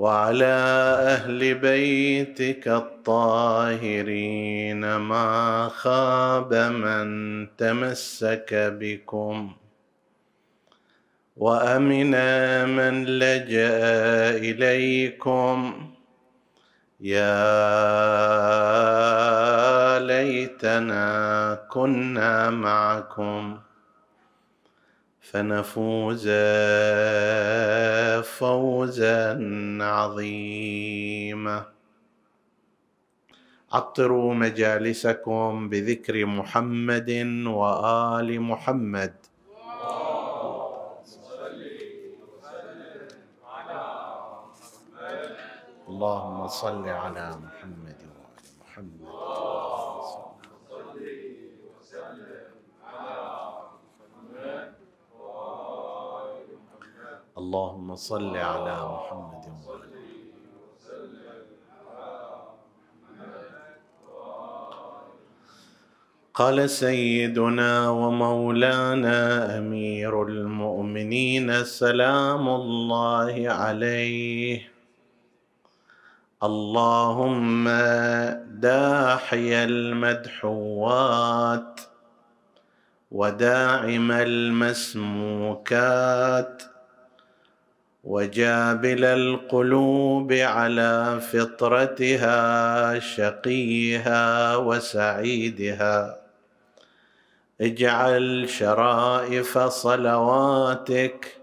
وعلى أهل بيتك الطاهرين ما خاب من تمسك بكم. وأمن من لجأ إليكم. يا ليتنا كنا معكم. فنفوز فوزا عظيما. عطروا مجالسكم بذكر محمد وآل محمد. اللهم صل على محمد وال محمد اللهم صل على محمد وآل قال سيدنا ومولانا أمير المؤمنين سلام الله عليه. اللهم داحي المدحوات وداعم المسموكات وجابل القلوب على فطرتها شقيها وسعيدها. اجعل شرائف صلواتك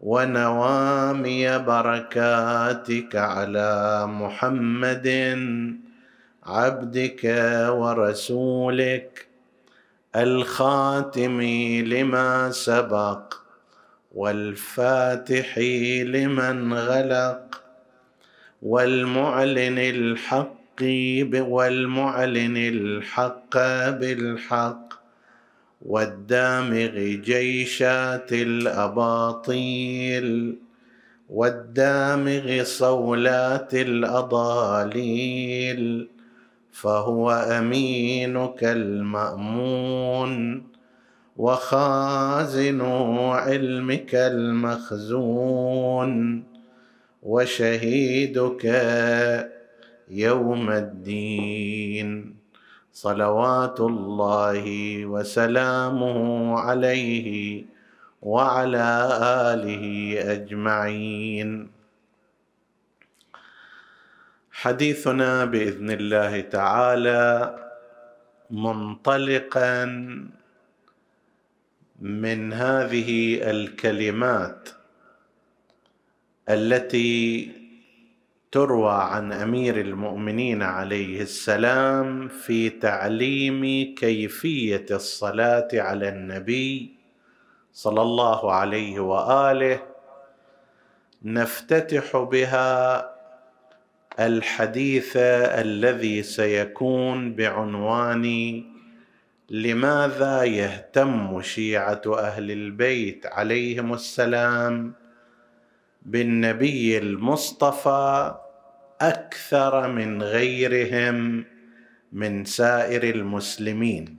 ونوامي بركاتك على محمد عبدك ورسولك الخاتم لما سبق. والفاتح لمن غلق والمعلن الحق والمعلن الحق بالحق والدامغ جيشات الأباطيل والدامغ صولات الأضاليل فهو أمينك المأمون. وخازن علمك المخزون وشهيدك يوم الدين. صلوات الله وسلامه عليه وعلى آله أجمعين. حديثنا بإذن الله تعالى منطلقا من هذه الكلمات التي تروى عن أمير المؤمنين عليه السلام في تعليم كيفية الصلاة على النبي صلى الله عليه وآله نفتتح بها الحديث الذي سيكون بعنوان لماذا يهتم شيعة أهل البيت عليهم السلام؟ بالنبي المصطفى أكثر من غيرهم من سائر المسلمين.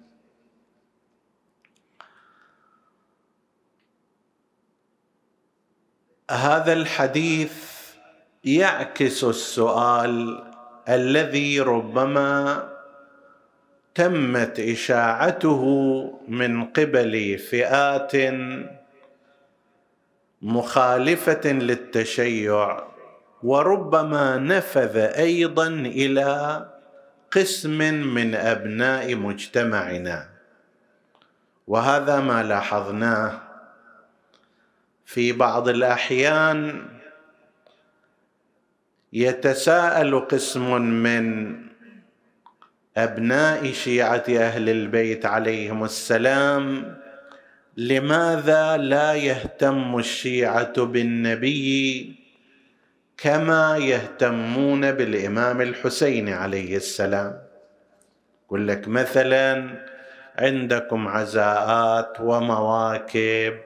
هذا الحديث يعكس السؤال الذي ربما تمت إشاعته من قبل فئات مخالفة للتشيع وربما نفذ أيضا إلى قسم من أبناء مجتمعنا. وهذا ما لاحظناه في بعض الأحيان. يتساءل قسم من أبناء شيعة أهل البيت عليهم السلام لماذا لا يهتم الشيعة بالنبي كما يهتمون بالإمام الحسين عليه السلام؟ يقول لك مثلا عندكم عزاءات ومواكب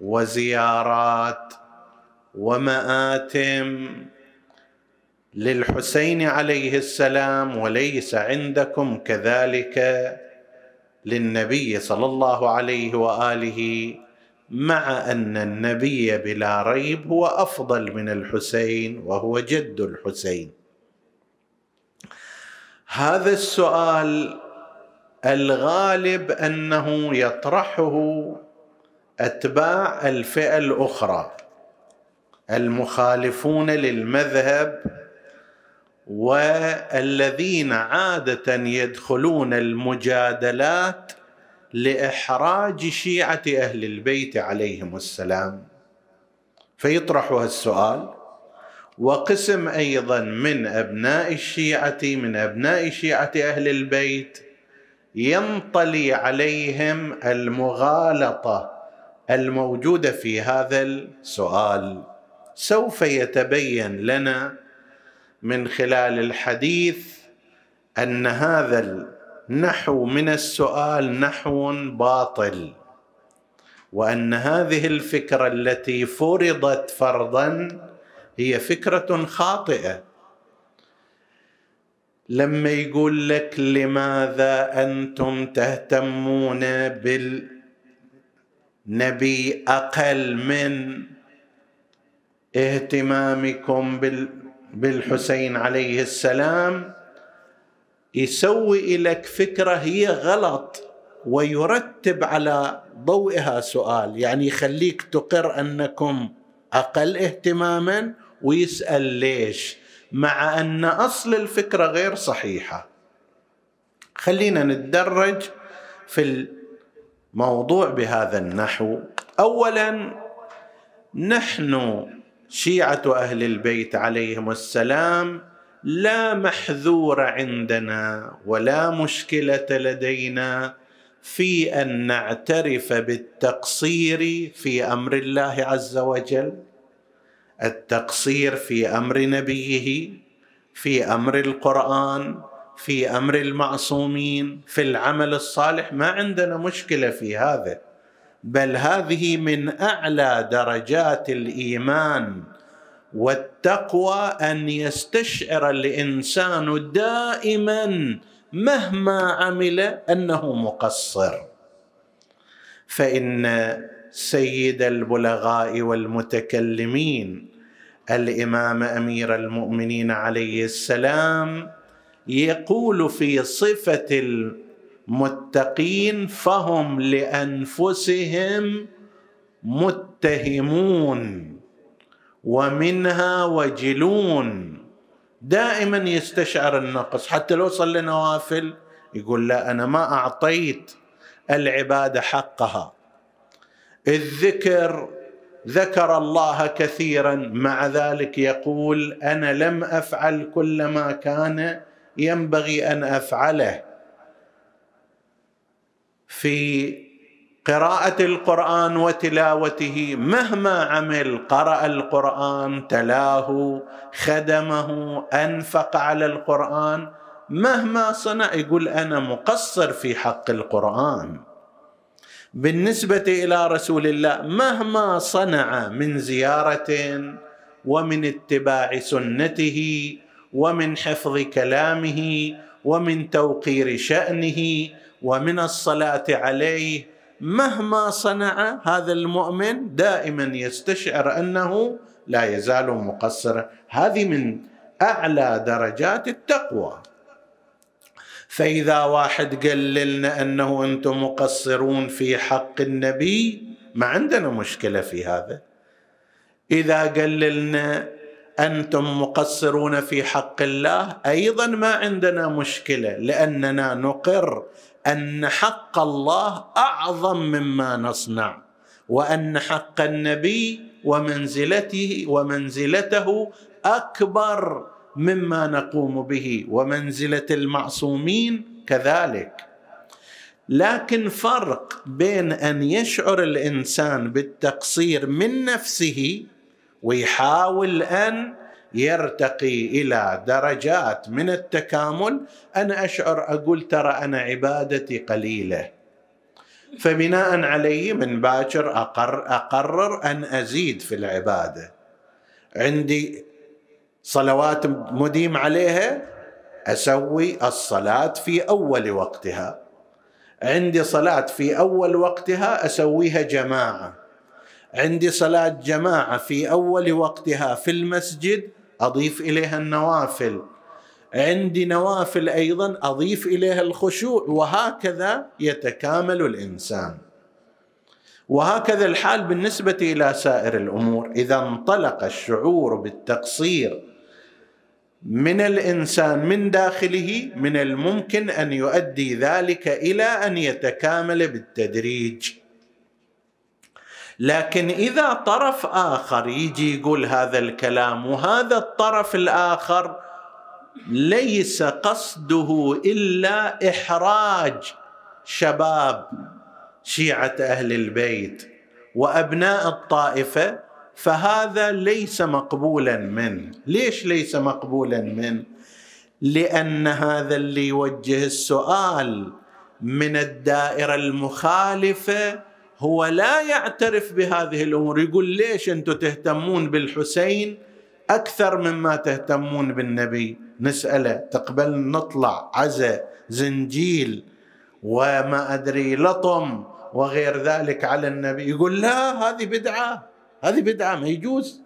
وزيارات ومآتم للحسين عليه السلام وليس عندكم كذلك للنبي صلى الله عليه وآله مع أن النبي بلا ريب هو أفضل من الحسين وهو جد الحسين. هذا السؤال الغالب أنه يطرحه أتباع الفئة الأخرى المخالفون للمذهب والذين عادة يدخلون المجادلات لإحراج شيعة أهل البيت عليهم السلام. فيطرحوا السؤال وقسم أيضا من أبناء الشيعة من أبناء شيعة أهل البيت ينطلي عليهم المغالطة الموجودة في هذا السؤال. سوف يتبين لنا من خلال الحديث أن هذا النحو من السؤال نحو باطل وأن هذه الفكرة التي فرضت فرضا هي فكرة خاطئة. لما يقول لك لماذا أنتم تهتمون بالنبي أقل من اهتمامكم بالحسين عليه السلام يسوي لك فكرة هي غلط ويرتب على ضوئها سؤال يعني يخليك تقر أنكم أقل اهتماما ويسأل ليش؟ مع أن أصل الفكرة غير صحيحة. خلينا نتدرج في الموضوع بهذا النحو. اولا نحن شيعة أهل البيت عليهم السلام لا محذور عندنا ولا مشكلة لدينا في أن نعترف بالتقصير في أمر الله عز وجل التقصير في أمر نبيه في أمر القرآن في أمر المعصومين في العمل الصالح ما عندنا مشكلة في هذا. بل هذه من أعلى درجات الإيمان والتقوى أن يستشعر الإنسان دائما مهما عمل أنه مقصر. فإن سيد البلغاء والمتكلمين الإمام أمير المؤمنين عليه السلام يقول في صفة المتقين فهم لأنفسهم متهمون ومنها وجلون. دائما يستشعر النقص. حتى لو صلى نوافل يقول لا أنا ما أعطيت العباده حقها. الذكر ذكر الله كثيرا. مع ذلك يقول أنا لم أفعل كل ما كان ينبغي أن أفعله. في قراءة القرآن وتلاوته مهما عمل قرأ القرآن تلاه خدمه أنفق على القرآن مهما صنع يقول أنا مقصر في حق القرآن. بالنسبة إلى رسول الله مهما صنع من زيارة ومن اتباع سنته ومن حفظ كلامه ومن توقير شأنه ومن الصلاة عليه مهما صنع هذا المؤمن دائما يستشعر أنه لا يزال مقصرا هذه من أعلى درجات التقوى. فإذا واحد قال لنا أنه أنتم مقصرون في حق النبي ما عندنا مشكلة في هذا. إذا قال لنا أنتم مقصرون في حق الله أيضا ما عندنا مشكلة لأننا نقر أن حق الله أعظم مما نصنع وأن حق النبي ومنزلته ومنزلته أكبر مما نقوم به ومنزلة المعصومين كذلك. لكن فرق بين أن يشعر الإنسان بالتقصير من نفسه ويحاول أن يرتقي إلى درجات من التكامل. أنا أشعر أقول ترى أنا عبادتي قليلة. فبناء عليه من باكر أقر أقرر أن أزيد في العبادة. عندي صلوات مديم عليها أسوي الصلاة في أول وقتها. عندي صلاة في أول وقتها أسويها جماعة. عندي صلاة جماعة في أول وقتها في المسجد أضيف إليها النوافل. عندي نوافل أيضا أضيف إليها الخشوع وهكذا يتكامل الإنسان. وهكذا الحال بالنسبة إلى سائر الأمور. إذا انطلق الشعور بالتقصير من الإنسان من داخله من الممكن أن يؤدي ذلك إلى أن يتكامل بالتدريج. لكن إذا طرف آخر يجي يقول هذا الكلام وهذا الطرف الآخر ليس قصده إلا إحراج شباب شيعة أهل البيت وأبناء الطائفة فهذا ليس مقبولا منه ليش ليس مقبولا منه لأن هذا اللي يوجه السؤال من الدائرة المخالفة هو لا يعترف بهذه الأمور. يقول ليش أنتم تهتمون بالحسين أكثر مما تهتمون بالنبي؟ نسأله تقبل نطلع عزا زنجيل وما أدري لطم وغير ذلك على النبي. يقول لا هذه بدعة هذه بدعة ما يجوز.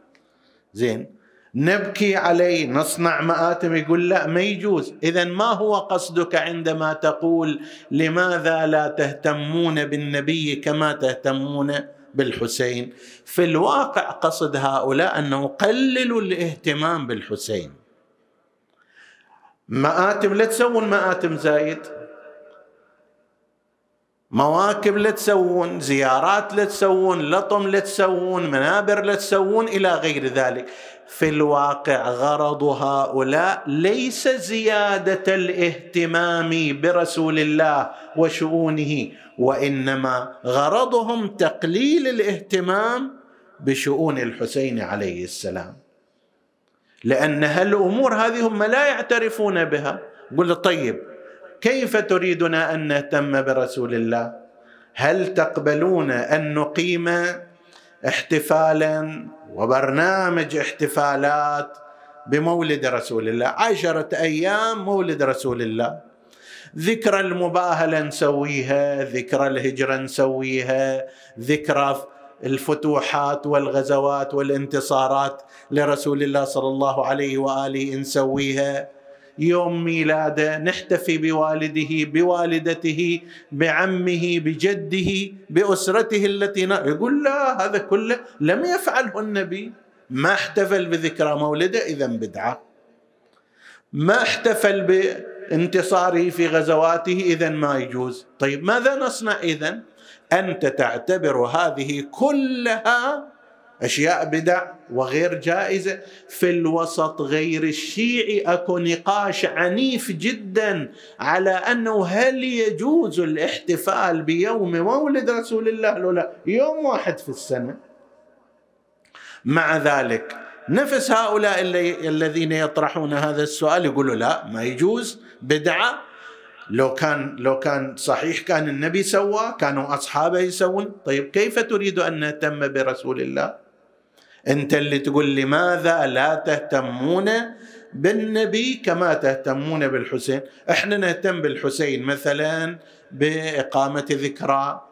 زين. نبكي عليه نصنع مآتم يقول لا ما يجوز. إذا ما هو قصدك عندما تقول لماذا لا تهتمون بالنبي كما تهتمون بالحسين؟ في الواقع قصد هؤلاء أنه قللوا الاهتمام بالحسين. مآتم لا تسوون مآتم زايد. مواكب لا تسوون زيارات لا تسوون لطم لا تسوون منابر لا تسوون إلى غير ذلك. في الواقع غرض هؤلاء ليس زيادة الاهتمام برسول الله وشؤونه وإنما غرضهم تقليل الاهتمام بشؤون الحسين عليه السلام. لأن هالأمور هذه هم لا يعترفون بها؟ قل طيب كيف تريدنا أن نهتم برسول الله؟ هل تقبلون أن نقيم احتفالا وبرنامج احتفالات بمولد رسول الله. عشرة أيام مولد رسول الله. ذكرى المباهلة نسويها ذكرى الهجرة نسويها ذكرى الفتوحات والغزوات والانتصارات لرسول الله صلى الله عليه وآله نسويها. يوم ميلاده نحتفي بوالده بوالدته بعمه بجده بأسرته التي يقول لا هذا كله لم يفعله النبي. ما احتفل بذكرى مولده إذا بدعة. ما احتفل بانتصاره في غزواته إذا ما يجوز. طيب ماذا نصنع اذا أنت تعتبر هذه كلها أشياء بدع وغير جائزة. في الوسط غير الشيعي أكو نقاش عنيف جدا على أنه هل يجوز الاحتفال بيوم مولد رسول الله لو لا. يوم واحد في السنة. مع ذلك نفس هؤلاء اللي الذين يطرحون هذا السؤال يقولوا لا ما يجوز. بدعة. لو كان لو كان صحيح كان النبي سواه كانوا أصحابه يسوون. طيب كيف تريد أن نهتم برسول الله؟ انت اللي تقول لماذا لا تهتمون بالنبي كما تهتمون بالحسين؟ إحنا نهتم بالحسين مثلا بإقامة ذكرى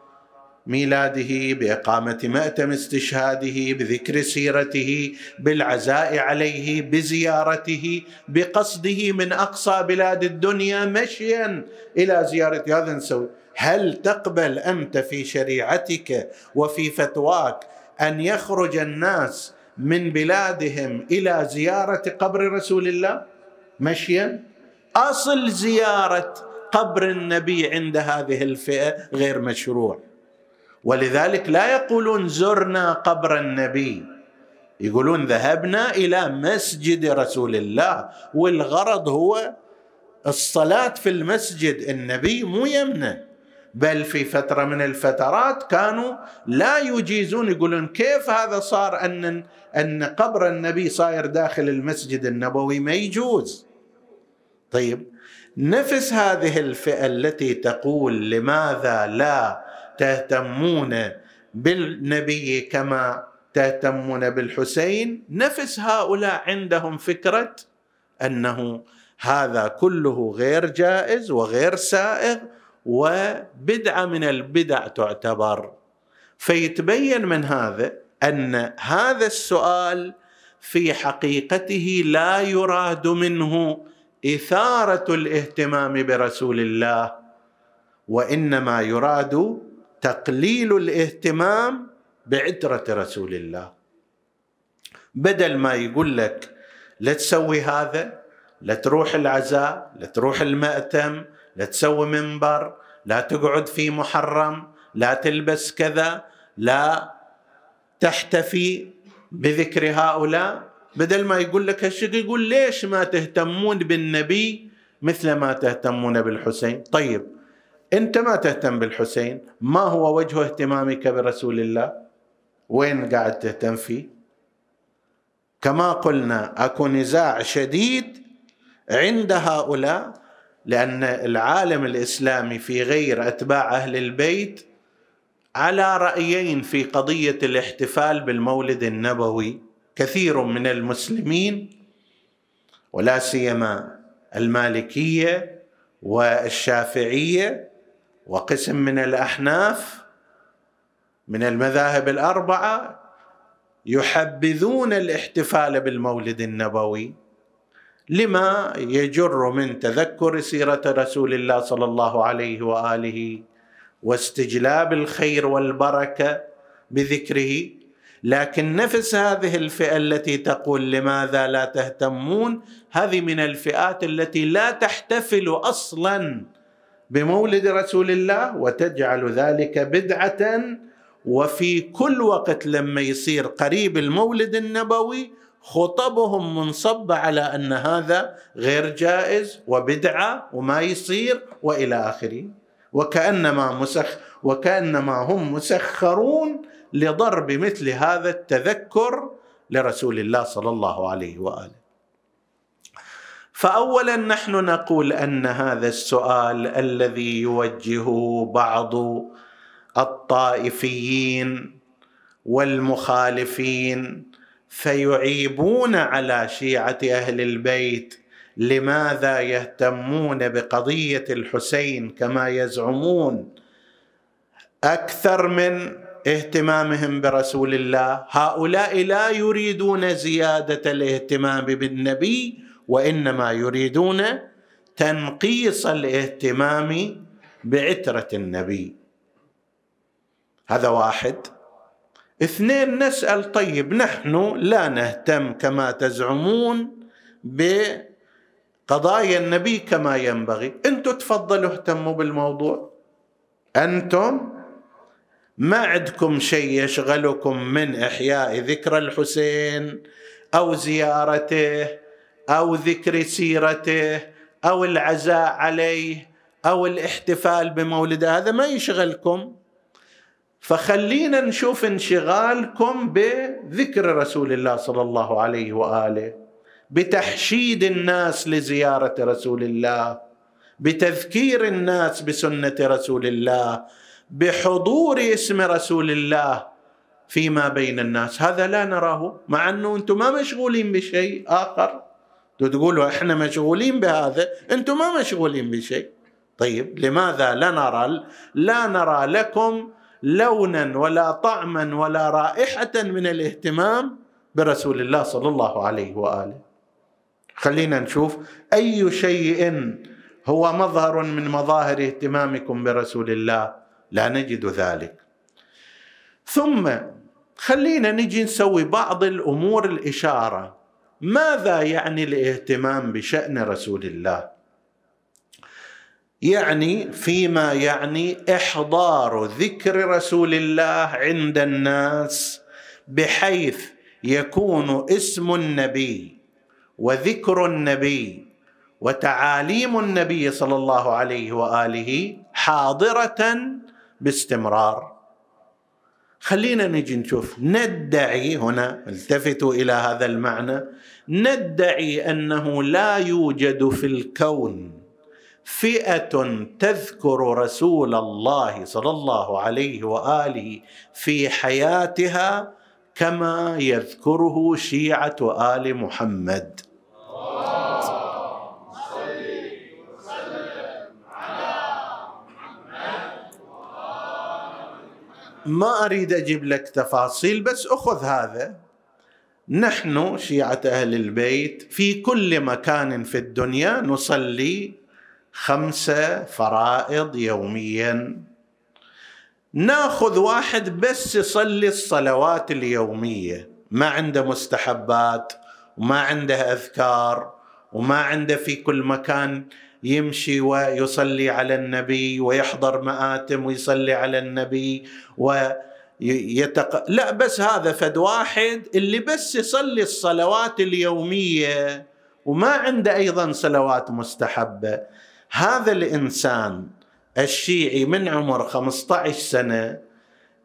ميلاده بإقامة مأتم استشهاده بذكر سيرته بالعزاء عليه بزيارته بقصده من أقصى بلاد الدنيا مشيا إلى زيارة. هذا نسوي. هل تقبل أنت في شريعتك وفي فتواك أن يخرج الناس من بلادهم إلى زيارة قبر رسول الله؟ مشيا. أصل زيارة قبر النبي عند هذه الفئة غير مشروع. ولذلك لا يقولون زرنا قبر النبي. يقولون ذهبنا إلى مسجد رسول الله والغرض هو الصلاة في المسجد. النبي مو يمنه بل في فترة من الفترات كانوا لا يجيزون يقولون كيف هذا صار أن أن قبر النبي صاير داخل المسجد النبوي ما يجوز؟ طيب نفس هذه الفئة التي تقول لماذا لا تهتمون بالنبي كما تهتمون بالحسين؟ نفس هؤلاء عندهم فكرة أنه هذا كله غير جائز وغير سائغ وبدعة من البدع تعتبر. فيتبين من هذا أن هذا السؤال في حقيقته لا يراد منه إثارة الاهتمام برسول الله وإنما يراد تقليل الاهتمام بعترة رسول الله. بدل ما يقول لك لا تسوي هذا لا تروح العزاء لا تروح المأتم لا تسوي منبر لا تقعد في محرم لا تلبس كذا لا تحتفي بذكر هؤلاء. بدل ما يقول لك هالشيء يقول ليش ما تهتمون بالنبي مثل ما تهتمون بالحسين؟ طيب انت ما تهتم بالحسين ما هو وجه اهتمامك برسول الله؟ وين قاعد تهتم فيه؟ كما قلنا أكو نزاع شديد عند هؤلاء. لأن العالم الإسلامي في غير أتباع أهل البيت على رأيين في قضية الاحتفال بالمولد النبوي كثير من المسلمين ولا سيما المالكية والشافعية وقسم من الأحناف من المذاهب الأربعة يحبذون الاحتفال بالمولد النبوي. لما يجر من تذكر سيرة رسول الله صلى الله عليه وآله واستجلاب الخير والبركة بذكره لكن نفس هذه الفئة التي تقول لماذا لا تهتمون؟ هذه من الفئات التي لا تحتفل أصلا بمولد رسول الله وتجعل ذلك بدعة وفي كل وقت لما يصير قريب المولد النبوي خطبهم منصبه على أن هذا غير جائز وبدعة وما يصير وإلى آخره. وكأنما مسخ وكأنما هم مسخرون لضرب مثل هذا التذكر لرسول الله صلى الله عليه وآله. فاولا نحن نقول أن هذا السؤال الذي يوجهه بعض الطائفيين والمخالفين فيعيبون على شيعة أهل البيت لماذا يهتمون بقضية الحسين كما يزعمون؟ أكثر من اهتمامهم برسول الله. هؤلاء لا يريدون زيادة الاهتمام بالنبي وإنما يريدون تنقيص الاهتمام بعترة النبي. هذا واحد. اثنين نسأل طيب نحن لا نهتم كما تزعمون بقضايا النبي كما ينبغي. أنتم تفضلوا اهتموا بالموضوع. أنتم ما عندكم شيء يشغلكم من إحياء ذكرى الحسين أو زيارته أو ذكر سيرته أو العزاء عليه أو الاحتفال بمولده هذا ما يشغلكم. فخلينا نشوف انشغالكم بذكر رسول الله صلى الله عليه وآله بتحشيد الناس لزيارة رسول الله بتذكير الناس بسنة رسول الله بحضور اسم رسول الله فيما بين الناس. هذا لا نراه مع أنه أنتم ما مشغولين بشيء آخر. تقولوا إحنا مشغولين بهذا أنتم ما مشغولين بشيء. طيب لماذا لا نرى؟ لا نرى لكم لونا ولا طعما ولا رائحة من الاهتمام برسول الله صلى الله عليه وآله. خلينا نشوف أي شيء هو مظهر من مظاهر اهتمامكم برسول الله. لا نجد ذلك. ثم خلينا نجي نسوي بعض الأمور الإشارة. ماذا يعني الاهتمام بشأن رسول الله؟ يعني فيما يعني إحضار ذكر رسول الله عند الناس بحيث يكون اسم النبي وذكر النبي وتعاليم النبي صلى الله عليه وآله حاضرة باستمرار. خلينا نجي نشوف. ندعي هنا التفتوا إلى هذا المعنى. ندعي أنه لا يوجد في الكون فئة تذكر رسول الله صلى الله عليه وآله في حياتها كما يذكره شيعة آل محمد. ما أريد أجيب لك تفاصيل بس أخذ هذا. نحن شيعة أهل البيت في كل مكان في الدنيا نصلي خمسة فرائض يوميا. ناخذ واحد بس يصلي الصلوات اليومية. ما عنده مستحبات وما عنده أذكار وما عنده في كل مكان يمشي ويصلي على النبي ويحضر مآتم ويصلي على النبي ويتق... لا بس هذا فد واحد اللي بس يصلي الصلوات اليومية وما عنده أيضا صلوات مستحبة. هذا الإنسان الشيعي من عمر 15 سنة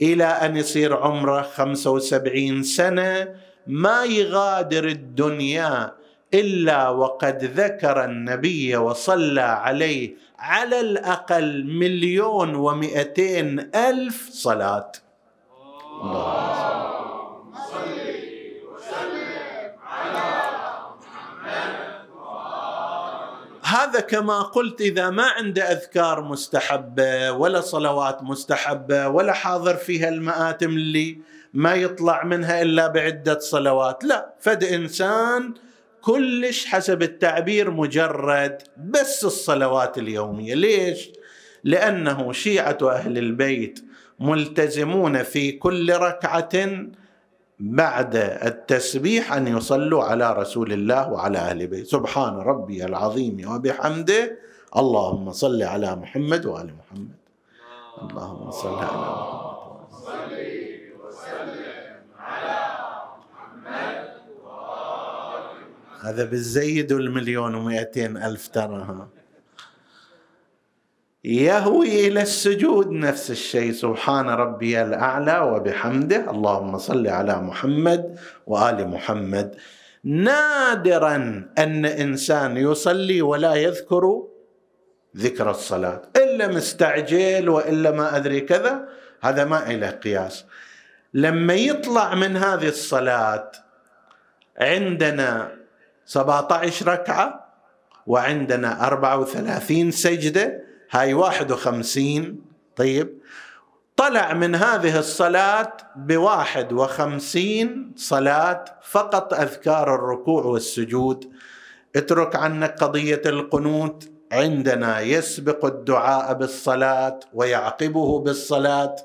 إلى أن يصير عمره 75 سنة ما يغادر الدنيا إلا وقد ذكر النبي وصلى عليه على الأقل مليون ومئتين ألف صلاة. الله. هذا كما قلت إذا ما عنده أذكار مستحبة ولا صلوات مستحبة ولا حاضر فيها المآتم اللي ما يطلع منها إلا بعدة صلوات لا فد إنسان كلش حسب التعبير مجرد بس الصلوات اليومية. ليش؟ لأنه شيعة أهل البيت ملتزمون في كل ركعة بعد التسبيح أن يصلوا على رسول الله وعلى أهل بيت سبحان ربي العظيم وبحمده. اللهم صل على محمد وآل محمد. اللهم صل على محمد. هذا بالزيد المليون ومئتين ألف تراها يهوي إلى السجود نفس الشيء. سبحان ربي الأعلى وبحمده. اللهم صل على محمد وآل محمد. نادرا أن إنسان يصلي ولا يذكر ذكر الصلاة. إلا مستعجل وإلا ما أدري كذا هذا ما إله قياس. لما يطلع من هذه الصلاة عندنا 17 ركعة وعندنا 34 سجدة هاي 51 طيب. طلع من هذه الصلاة بواحد وخمسين صلاة فقط أذكار الركوع والسجود. اترك عنك قضية القنوت. عندنا يسبق الدعاء بالصلاة ويعقبه بالصلاة.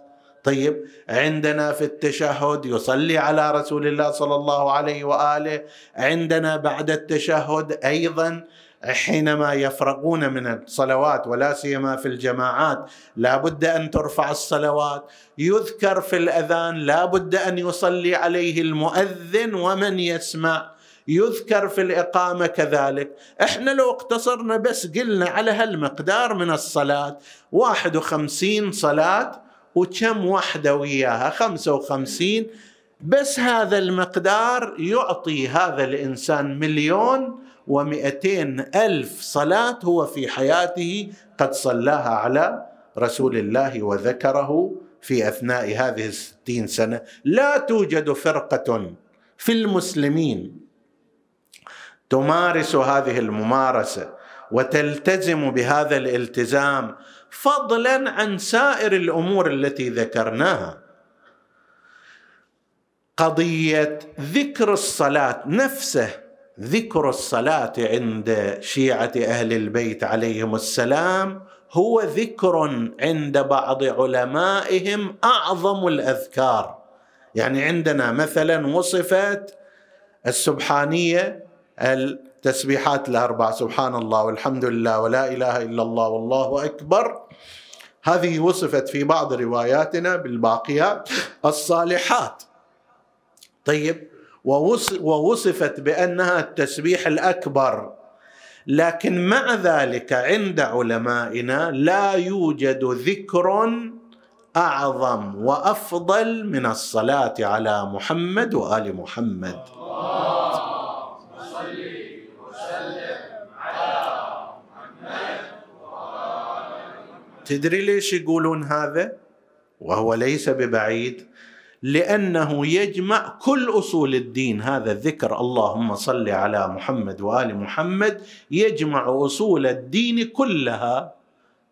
طيب. عندنا في التشهد يصلي على رسول الله صلى الله عليه وآله. عندنا بعد التشهد أيضا حينما يفرغون من الصلوات ولا سيما في الجماعات لا بد أن ترفع الصلوات. يذكر في الأذان لا بد أن يصلي عليه المؤذن ومن يسمع. يذكر في الإقامة كذلك. إحنا لو اقتصرنا بس قلنا على هالمقدار من الصلاة 51 صلاة وكم وحدة وياها؟ خمسة وخمسين. بس هذا المقدار يعطي هذا الإنسان مليون ومئتين ألف صلاة هو في حياته قد صلاها على رسول الله وذكره في أثناء هذه الستين سنة. لا توجد فرقة في المسلمين تمارس هذه الممارسة وتلتزم بهذا الالتزام فضلا عن سائر الأمور التي ذكرناها. قضية ذكر الصلاة نفسه ذكر الصلاة عند شيعة أهل البيت عليهم السلام هو ذكر عند بعض علمائهم أعظم الأذكار. يعني عندنا مثلا وصفت السبحانية التسبيحات الأربع سبحان الله والحمد لله ولا إله إلا الله والله أكبر. هذه وصفت في بعض رواياتنا بالباقيات الصالحات. طيب ووصفت بأنها التسبيح الأكبر. لكن مع ذلك عند علمائنا لا يوجد ذكر أعظم وأفضل من الصلاة على محمد وآل محمد. تدري ليش يقولون هذا؟ وهو ليس ببعيد. لأنه يجمع كل أصول الدين. هذا الذكر اللهم صل على محمد وآل محمد. يجمع أصول الدين كلها.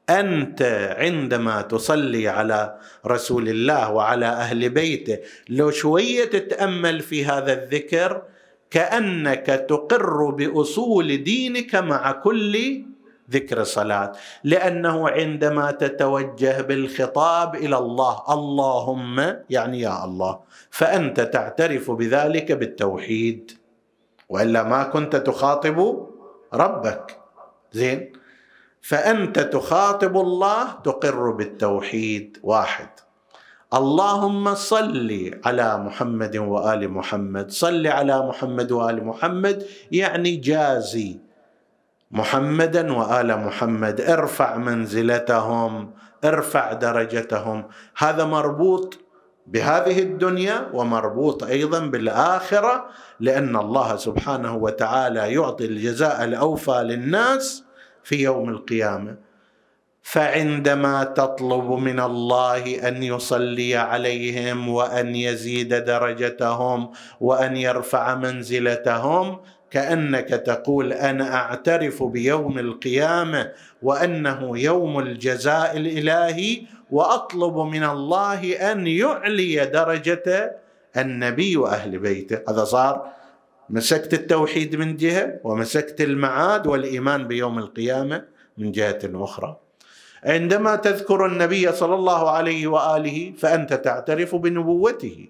أنت عندما تصلي على رسول الله وعلى أهل بيته لو شوية تتأمل في هذا الذكر كأنك تقر بأصول دينك مع كل ذكر صلاه لأنه عندما تتوجه بالخطاب إلى الله اللهم يعني يا الله فأنت تعترف بذلك بالتوحيد. وإلا ما كنت تخاطب ربك. زين؟ فأنت تخاطب الله تقر بالتوحيد. واحد. اللهم صل على محمد وآل محمد. صل على محمد وآل محمد يعني جازي. محمدا وآل محمد. ارفع منزلتهم ارفع درجتهم. هذا مربوط بهذه الدنيا ومربوط أيضا بالآخرة لأن الله سبحانه وتعالى يعطي الجزاء الأوفى للناس في يوم القيامة. فعندما تطلب من الله أن يصلي عليهم وأن يزيد درجتهم وأن يرفع منزلتهم كأنك تقول أنا أعترف بيوم القيامة وأنه يوم الجزاء الإلهي وأطلب من الله أن يعلي درجة النبي وأهل بيته. هذا صار مسكت التوحيد من جهة ومسكت المعاد والإيمان بيوم القيامة من جهة أخرى. عندما تذكر النبي صلى الله عليه وآله فأنت تعترف بنبوته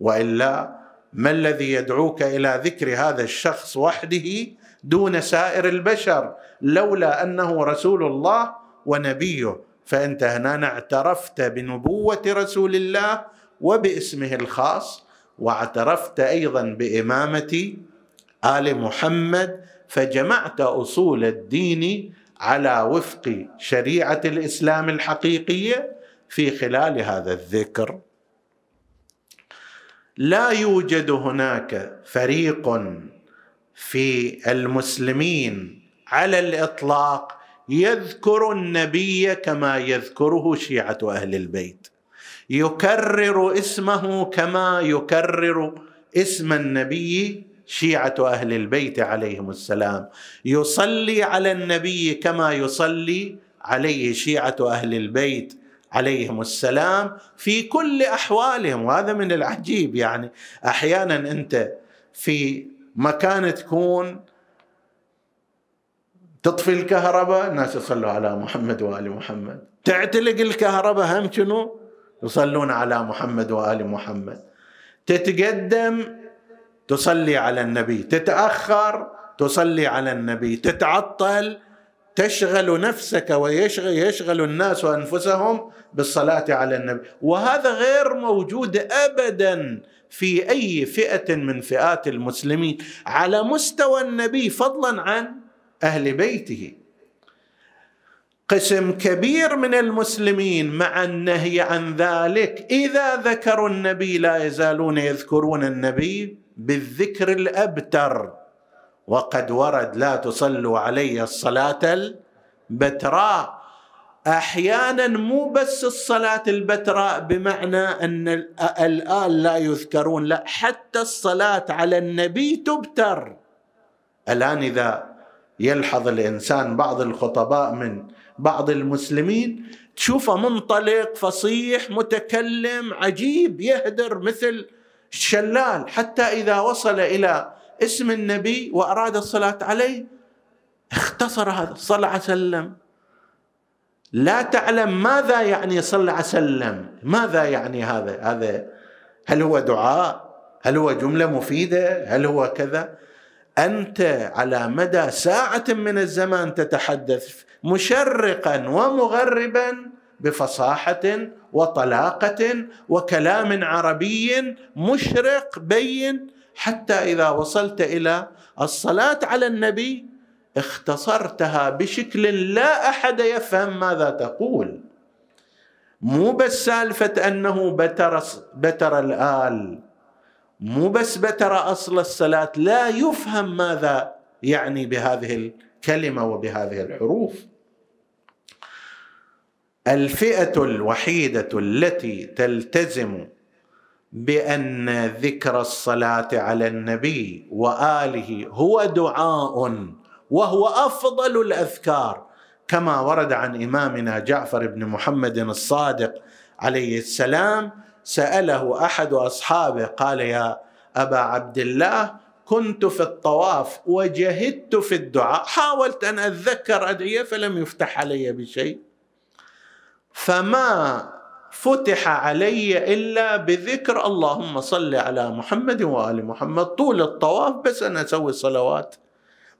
وإلا ما الذي يدعوك إلى ذكر هذا الشخص وحده دون سائر البشر؟ لولا أنه رسول الله ونبيه. فأنت هنا اعترفت بنبوة رسول الله وباسمه الخاص واعترفت أيضا بإمامة آل محمد فجمعت أصول الدين على وفق شريعة الإسلام الحقيقية في خلال هذا الذكر. لا يوجد هناك فريق في المسلمين على الإطلاق يذكر النبي كما يذكره شيعة أهل البيت. يكرر اسمه كما يكرر اسم النبي شيعة أهل البيت عليهم السلام. يصلي على النبي كما يصلي عليه شيعة أهل البيت. عليهم السلام في كل أحوالهم. وهذا من العجيب يعني. أحيانا أنت في مكان تكون تطفي الكهرباء الناس يصلوا على محمد وآل محمد. تعتلق الكهرباء هم شنو؟ يصلون على محمد وآل محمد. تتقدم تصلي على النبي تتأخر تصلي على النبي تتعطل تشغل نفسك ويشغل يشغل الناس أنفسهم بالصلاة على النبي. وهذا غير موجود ابدا في أي فئة من فئات المسلمين. على مستوى النبي فضلا عن أهل بيته. قسم كبير من المسلمين مع النهي عن ذلك. إذا ذكروا النبي لا يزالون يذكرون النبي بالذكر الأبتر. وقد ورد لا تصلوا علي الصلاة البتراء. أحيانا مو بس الصلاة البتراء بمعنى أن الآن لا يذكرون لا حتى الصلاة على النبي تبتر. الآن إذا يلحظ الإنسان بعض الخطباء من بعض المسلمين تشوفه منطلق فصيح متكلم عجيب يهدر مثل الشلال حتى إذا وصل إلى اسم النبي وأراد الصلاة عليه اختصر هذا صلى عليه وسلم. لا تعلم ماذا يعني صلى عليه وسلم. ماذا يعني هذا؟ هذا هل هو دعاء؟ هل هو جملة مفيدة؟ هل هو كذا؟ أنت على مدى ساعة من الزمان تتحدث مشرقا ومغربا بفصاحة وطلاقة وكلام عربي مشرق بين حتى إذا وصلت إلى الصلاة على النبي اختصرتها بشكل لا أحد يفهم ماذا تقول. مو بس سالفة أنه بتر بتر الآل مو بس بتر أصل الصلاة لا يفهم ماذا يعني بهذه الكلمة وبهذه الحروف. الفئة الوحيدة التي تلتزم بأن ذكر الصلاة على النبي وآله هو دعاء وهو أفضل الأذكار كما ورد عن إمامنا جعفر بن محمد الصادق عليه السلام سأله أحد أصحابه قال يا أبا عبد الله كنت في الطواف وجهدت في الدعاء حاولت أن أتذكر أدعية فلم يفتح علي بشيء فما فتح علي إلا بذكر اللهم صل على محمد وآل محمد طول الطواف بس أنا أسوي صلوات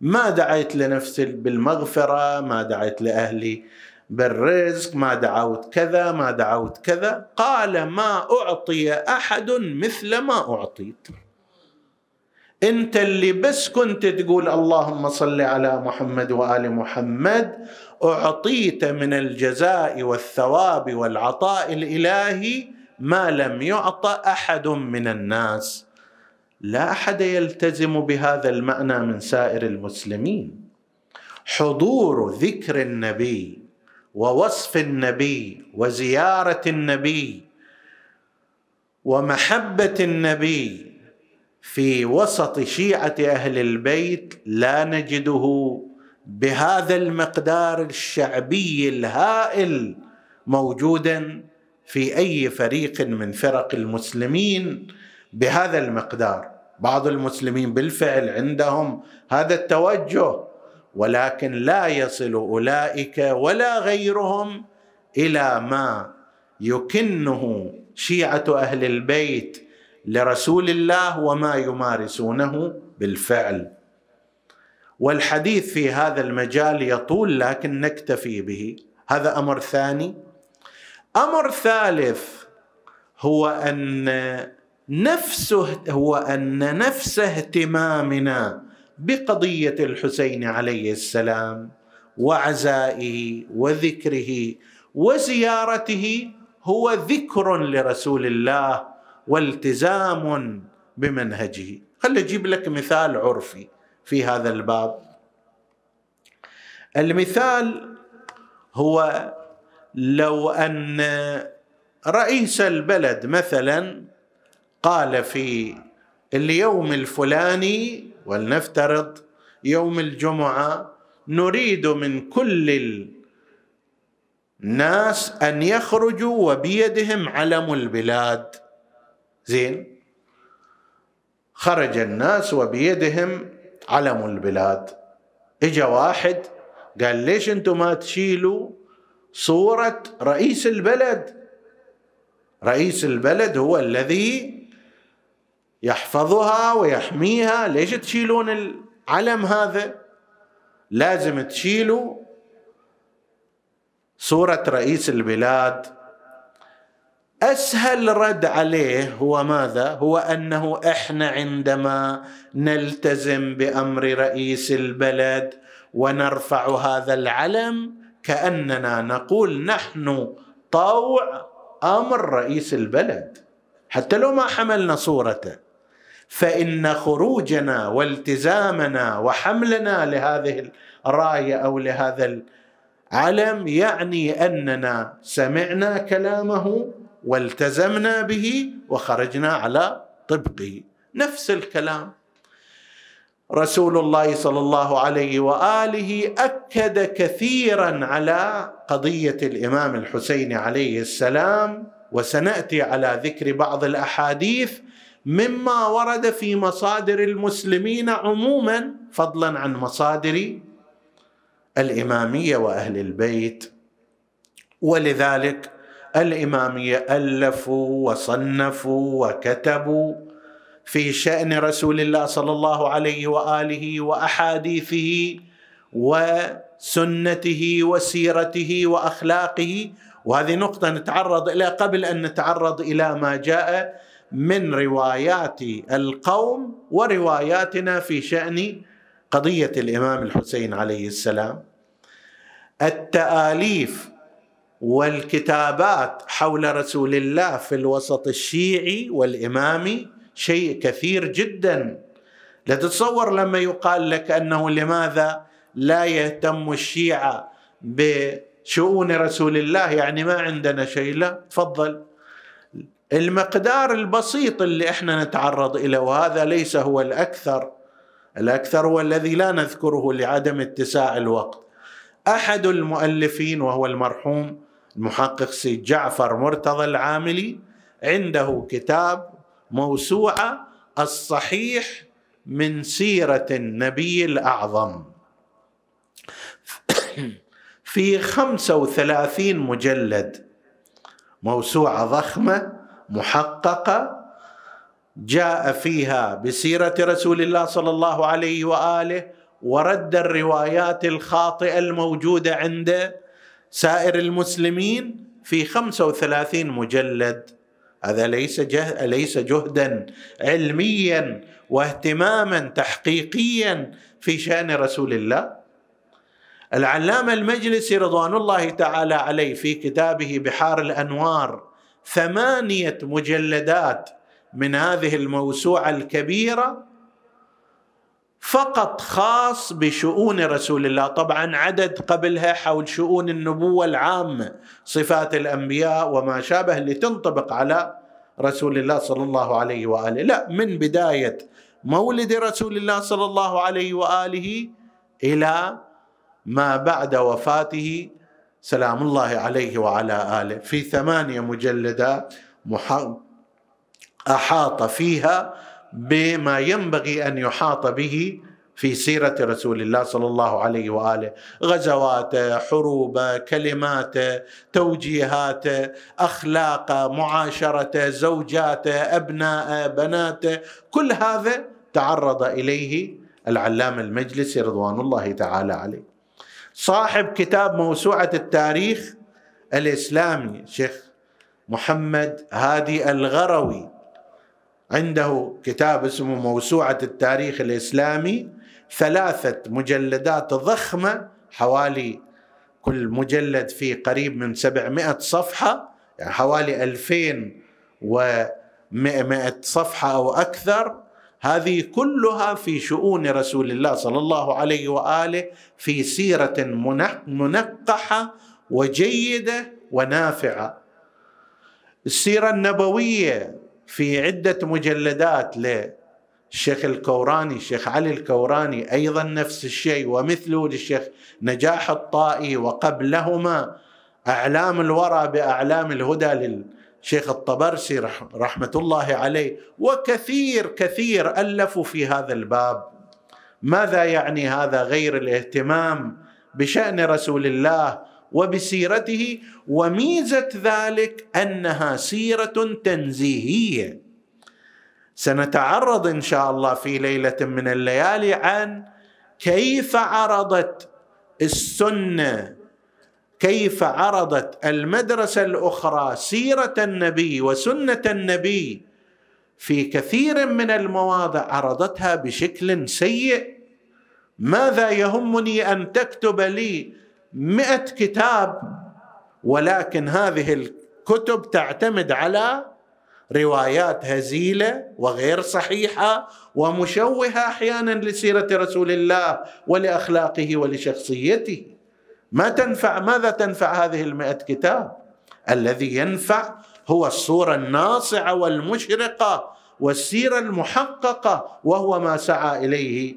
ما دعيت لنفسي بالمغفرة ما دعيت لأهلي بالرزق ما دعوت كذا ما دعوت كذا. قال ما أعطي أحد مثل ما أعطيت. أنت اللي بس كنت تقول اللهم صل على محمد وآل محمد أعطيت من الجزاء والثواب والعطاء الإلهي ما لم يعط أحد من الناس. لا أحد يلتزم بهذا المعنى من سائر المسلمين. حضور ذكر النبي ووصف النبي وزيارة النبي ومحبة النبي في وسط شيعة أهل البيت لا نجده بهذا المقدار الشعبي الهائل موجودا في أي فريق من فرق المسلمين بهذا المقدار. بعض المسلمين بالفعل عندهم هذا التوجه ولكن لا يصل أولئك ولا غيرهم إلى ما يكنه شيعة أهل البيت لرسول الله وما يمارسونه بالفعل. والحديث في هذا المجال يطول لكن نكتفي به. هذا أمر ثاني. أمر ثالث هو أن نفسه هو أن نفس اهتمامنا بقضية الحسين عليه السلام وعزائه وذكره وزيارته هو ذكر لرسول الله والتزام بمنهجه. خل أجيب لك مثال عرفي. في هذا الباب. المثال هو لو أن رئيس البلد مثلا قال في اليوم الفلاني ولنفترض يوم الجمعة نريد من كل الناس أن يخرجوا وبيدهم علم البلاد. زين. خرج الناس وبيدهم علم البلاد. إجا واحد قال ليش أنتم ما تشيلوا صورة رئيس البلد؟ رئيس البلد هو الذي يحفظها ويحميها. ليش تشيلون العلم هذا؟ لازم تشيلوا صورة رئيس البلاد. أسهل رد عليه هو ماذا؟ هو أنه إحنا عندما نلتزم بأمر رئيس البلد ونرفع هذا العلم كأننا نقول نحن طوع أمر رئيس البلد. حتى لو ما حملنا صورته. فإن خروجنا والتزامنا وحملنا لهذه الراية أو لهذا العلم يعني أننا سمعنا كلامه والتزمنا به وخرجنا على طبقه. نفس الكلام. رسول الله صلى الله عليه وآله أكد كثيرا على قضية الإمام الحسين عليه السلام وسنأتي على ذكر بعض الأحاديث مما ورد في مصادر المسلمين عموما فضلا عن مصادر الإمامية وأهل البيت. ولذلك الإمامية ألفوا وصنفوا وكتبوا في شأن رسول الله صلى الله عليه وآله وأحاديثه وسنته وسيرته وأخلاقه. وهذه نقطة نتعرض إلى قبل أن نتعرض إلى ما جاء من روايات القوم ورواياتنا في شأن قضية الإمام الحسين عليه السلام. التآليف والكتابات حول رسول الله في الوسط الشيعي والإمامي شيء كثير جدا. لا تتصور لما يقال لك أنه لماذا لا يهتم الشيعة بشؤون رسول الله؟ يعني ما عندنا شيء. لا تفضل. المقدار البسيط اللي إحنا نتعرض اليه وهذا ليس هو الأكثر الأكثر هو الذي لا نذكره لعدم اتساع الوقت. أحد المؤلفين وهو المرحوم المحقق سيد جعفر مرتضى العاملي عنده كتاب موسوعة الصحيح من سيرة النبي الأعظم. في خمسة وثلاثين مجلد. موسوعة ضخمة محققة جاء فيها بسيرة رسول الله صلى الله عليه وآله ورد الروايات الخاطئة الموجودة عند سائر المسلمين في 35 مجلد هذا ليس. ليس جهدا علميا واهتماما تحقيقيا في شأن رسول الله العلامة المجلسي رضوان الله تعالى عليه في كتابه بحار الأنوار ثمانية مجلدات من هذه الموسوعة الكبيرة فقط خاص بشؤون رسول الله. طبعا عدد قبلها حول شؤون النبوة العامة صفات الأنبياء وما شابه لتنطبق على رسول الله صلى الله عليه وآله. لا من بداية مولد رسول الله صلى الله عليه وآله إلى ما بعد وفاته سلام الله عليه وعلى آله. في ثمانية مجلدات أحاط فيها بما ينبغي أن يحاط به في سيرة رسول الله صلى الله عليه وآله. غزواته حروبه كلماته توجيهاته اخلاقه معاشرته زوجاته ابناءه بناته كل هذا تعرض إليه العلامه المجلسي رضوان الله تعالى عليه. صاحب كتاب موسوعة التاريخ الإسلامي شيخ محمد هادي الغروي. عنده كتاب اسمه موسوعة التاريخ الإسلامي ثلاثة مجلدات ضخمة حوالي كل مجلد فيه قريب من 700 صفحة يعني حوالي 2100 صفحة أو أكثر. هذه كلها في شؤون رسول الله صلى الله عليه وآله في سيرة منقحة وجيدة ونافعة. السيرة النبوية في عدة مجلدات للشيخ الكوراني الشيخ علي الكوراني أيضا نفس الشيء ومثله للشيخ نجاح الطائي وقبلهما أعلام الورى بأعلام الهدى للشيخ الطبرسي رحمة الله عليه. وكثير كثير ألفوا في هذا الباب. ماذا يعني هذا غير الاهتمام بشأن رسول الله وبسيرته وميزة ذلك أنها سيرة تنزيهية. سنتعرض إن شاء الله في ليلة من الليالي عن كيف عرضت السنة كيف عرضت المدرسة الأخرى سيرة النبي وسنة النبي في كثير من المواضع. عرضتها بشكل سيء. ماذا يهمني أن تكتب لي مئة كتاب ولكن هذه الكتب تعتمد على روايات هزيلة وغير صحيحة ومشوهة أحيانا لسيرة رسول الله ولأخلاقه ولشخصيته. ما تنفع ماذا تنفع هذه المئة كتاب؟ الذي ينفع هو الصورة الناصعة والمشرقة والسيرة المحققة وهو ما سعى إليه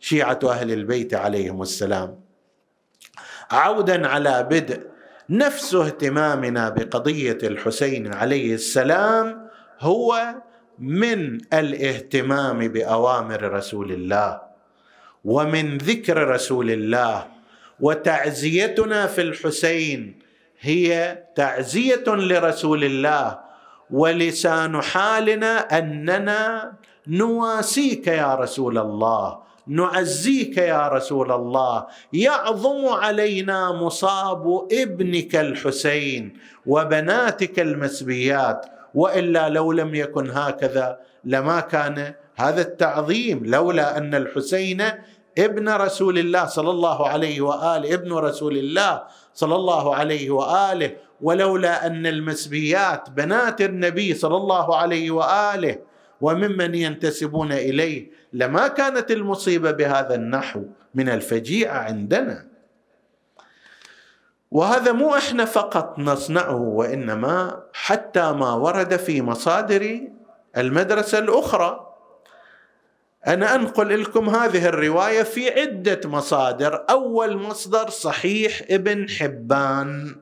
شيعة أهل البيت عليهم السلام. عودا على بدء نفس اهتمامنا بقضية الحسين عليه السلام هو من الاهتمام بأوامر رسول الله ومن ذكر رسول الله. وتعزيتنا في الحسين هي تعزية لرسول الله. ولسان حالنا أننا نواسيك يا رسول الله. نعزيك يا رسول الله. يعظم علينا مصاب ابنك الحسين وبناتك المسبيات. وإلا لو لم يكن هكذا لما كان هذا التعظيم لولا أن الحسين ابن رسول الله صلى الله عليه وآله ابن رسول الله صلى الله عليه وآله. ولولا أن المسبيات بنات النبي صلى الله عليه وآله وممن ينتسبون إليه. لما كانت المصيبة بهذا النحو من الفجيعه عندنا. وهذا مو إحنا فقط نصنعه وإنما حتى ما ورد في مصادر المدرسة الأخرى. أنا أنقل لكم هذه الرواية في عدة مصادر. أول مصدر صحيح ابن حبان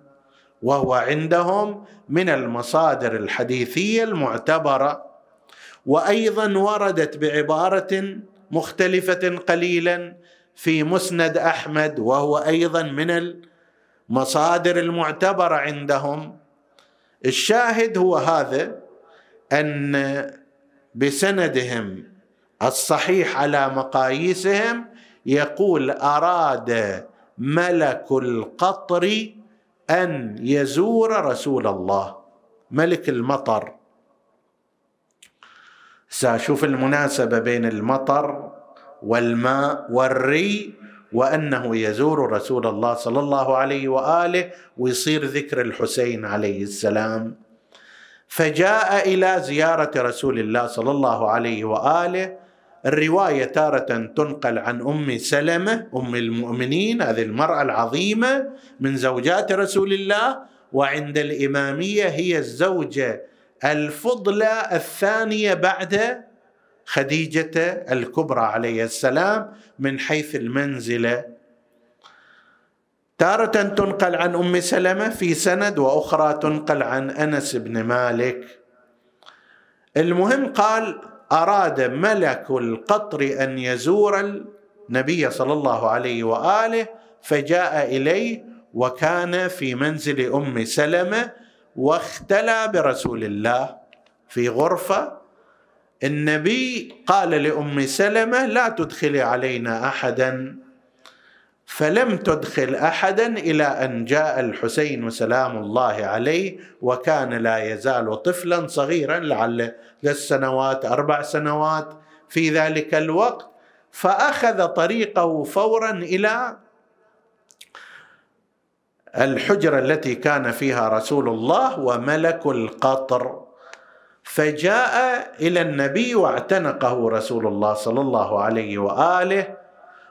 وهو عندهم من المصادر الحديثية المعتبرة. وأيضا وردت بعبارة مختلفة قليلا في مسند أحمد وهو أيضا من المصادر المعتبرة عندهم. الشاهد هو هذا أن بسندهم الصحيح على مقاييسهم يقول أراد ملك القطر أن يزور رسول الله ملك المطر. سأشوف المناسبة بين المطر والماء والري وأنه يزور رسول الله صلى الله عليه وآله ويصير ذكر الحسين عليه السلام. فجاء إلى زيارة رسول الله صلى الله عليه وآله. الرواية تارة تنقل عن أم سلمة أم المؤمنين هذه المرأة العظيمة من زوجات رسول الله وعند الإمامية هي الزوجة الفضلى الثانية بعد خديجة الكبرى عليه السلام من حيث المنزله تارة تنقل عن أم سلمة في سند وأخرى تنقل عن أنس بن مالك. المهم قال أراد ملك القطر أن يزور النبي صلى الله عليه وآله فجاء إليه وكان في منزل أم سلمة واختلى برسول الله في غرفة. النبي قال لأم سلمة لا تدخلي علينا احدا. فلم تدخل احدا إلى أن جاء الحسين سلام الله عليه وكان لا يزال طفلا صغيرا لعل ثلاث سنوات أربع سنوات في ذلك الوقت. فأخذ طريقه فورا إلى الحجرة التي كان فيها رسول الله وملك القطر. فجاء إلى النبي واعتنقه رسول الله صلى الله عليه وآله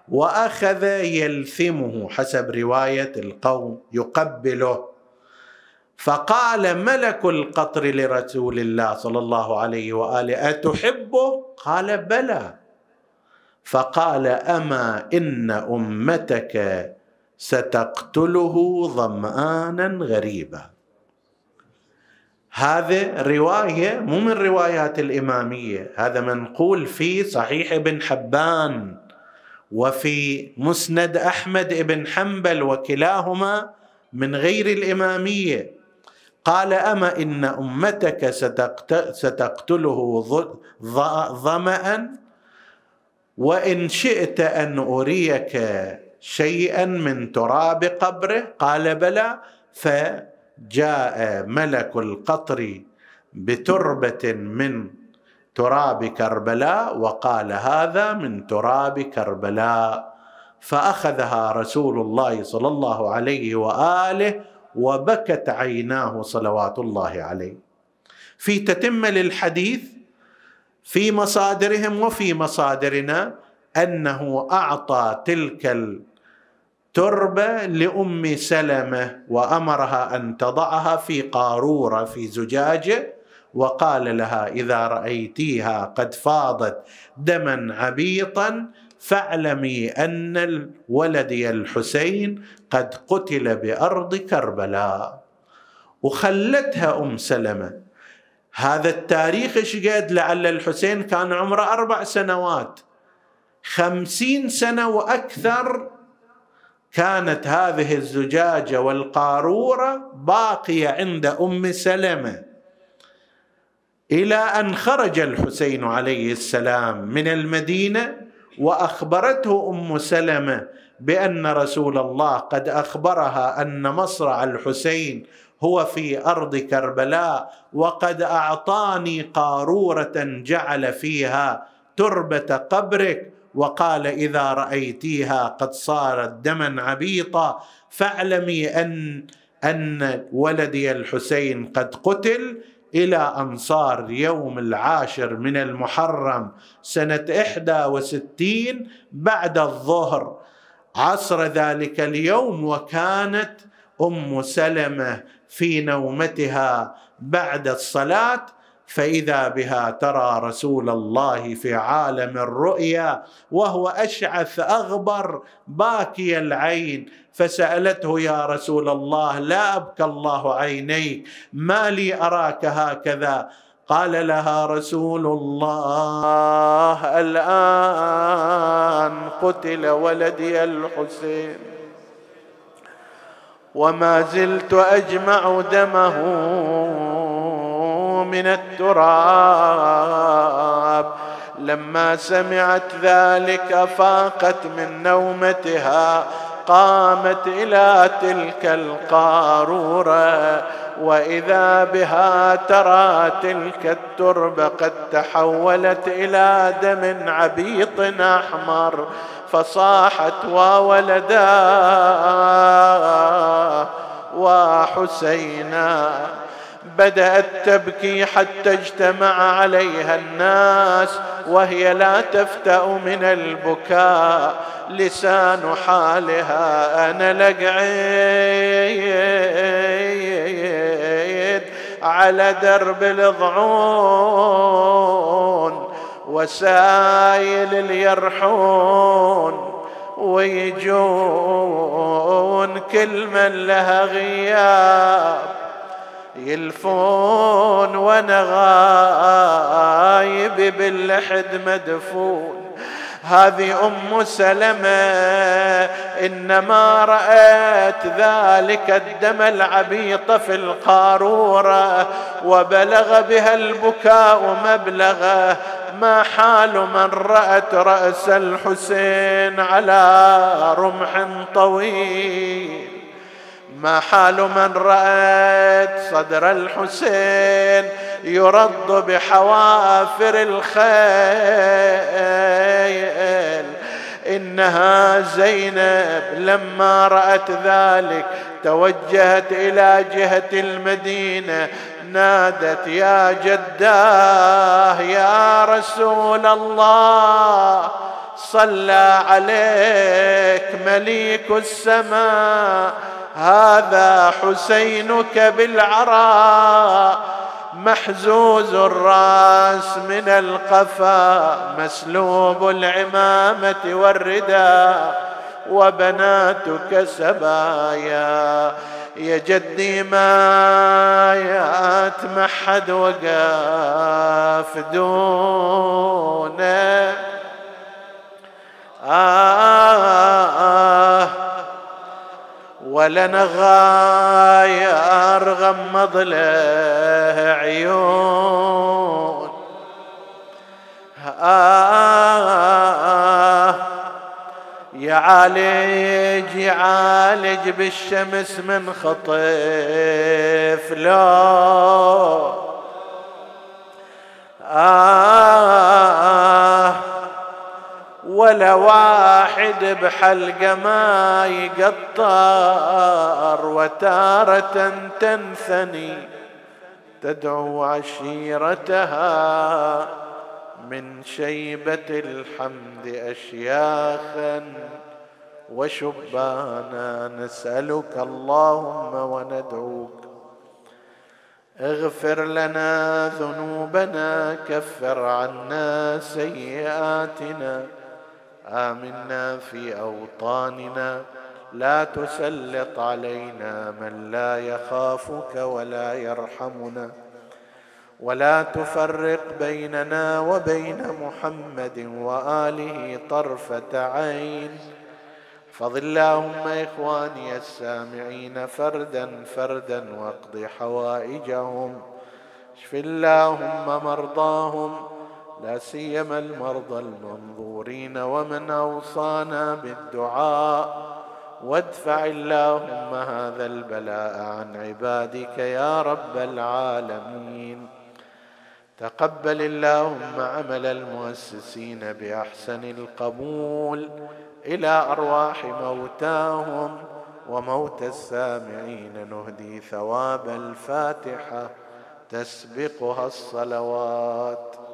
وأخذ يلثمه حسب رواية القوم يقبله. فقال ملك القطر لرسول الله صلى الله عليه وآله اتحبه قال بلى. فقال أما إن أمتك ستقتله ظمانا غريبا. هذه رواية مو من روايات الإمامية هذا منقول في صحيح ابن حبان وفي مسند أحمد بن حنبل وكلاهما من غير الإمامية. قال أما إن أمتك ستقتله ظما وإن شئت أن أريك شيئا من تراب قبره؟ قال بلى. فجاء ملك القطر بتربة من تراب كربلاء وقال هذا من تراب كربلاء. فأخذها رسول الله صلى الله عليه وآله وبكت عيناه صلوات الله عليه. في تتمه للحديث في مصادرهم وفي مصادرنا أنه أعطى تلك التربة لأم سلمة وأمرها أن تضعها في قارورة في زجاجة وقال لها إذا رأيتيها قد فاضت دما عبيطا فاعلمي أن ولدي الحسين قد قتل بأرض كربلاء. وخلتها أم سلمة. هذا التاريخ إيش قد؟ لعل الحسين كان عمره أربع سنوات. خمسين سنة وأكثر كانت هذه الزجاجة والقارورة باقية عند أم سلمة. إلى أن خرج الحسين عليه السلام من المدينة وأخبرته أم سلمة بأن رسول الله قد أخبرها أن مصرع الحسين هو في أرض كربلاء وقد أعطاني قارورة جعل فيها تربة قبرك وقال إذا رأيتيها قد صارت دما عبيطا فاعلمي أن أن ولدي الحسين قد قتل إلى ان صار يوم العاشر من المحرم سنة إحدى وستين بعد الظهر. عصر ذلك اليوم وكانت أم سلمة في نومتها بعد الصلاة فإذا بها ترى رسول الله في عالم الرؤيا وهو أشعث أغبر باكي العين فسألته يا رسول الله لا أبكى الله عينيك ما لي أراك هكذا؟ قال لها رسول الله الآن قتل ولدي الحسين. وما زلت أجمع دمه من التراب. لما سمعت ذلك فاقت من نومتها قامت إلى تلك القارورة. وإذا بها ترى تلك التربة قد تحولت إلى دم عبيط أحمر فصاحت وولدا. وحسينا بدأت تبكي حتى اجتمع عليها الناس وهي لا تفتأ من البكاء. لسان حالها أنا لقعيد على درب الضعون وسايل اليرحون ويجون كل من لها غياب. يلفون وأنا غايب باللحد مدفون. هذه أم سلمة إنما رأت ذلك الدم العبيط في القارورة وبلغ بها البكاء مبلغه. ما حال من رأت رأس الحسين على رمح طويل. ما حال من رأت صدر الحسين يرض بحوافر الخيل. إنها زينب لما رأت ذلك توجهت إلى جهة المدينة نادت يا جداه يا رسول الله. صلى عليك مليك السماء. هذا حسينك بالعراء. محزوز الرأس من القفا مسلوب العمامة والرداء. وبناتك سبايا. يا جدي ما يات وقاف دونه. آه ولنا غمض له عيون. آه يعالج يعالج بالشمس من خطيف لو واحد بحلقة ما يقطر وتارة تنثني تدعو عشيرتها من شيبة الحمد أشياخا وشبانا نسألك اللهم وندعوك. اغفر لنا ذنوبنا كفر عنا سيئاتنا. آمنا في أوطاننا لا تسلط علينا من لا يخافك ولا يرحمنا. ولا تفرق بيننا وبين محمد وآله طرفة عين. فضل اللهم إخواني السامعين فردا فردا واقض حوائجهم. اشف اللهم مرضاهم. لا سيما المرضى المنظورين ومن أوصانا بالدعاء. وادفع اللهم هذا البلاء عن عبادك يا رب العالمين. تقبل اللهم عمل المؤسسين بأحسن القبول إلى أرواح موتاهم وموتى السامعين. نهدي ثواب الفاتحة تسبقها الصلوات.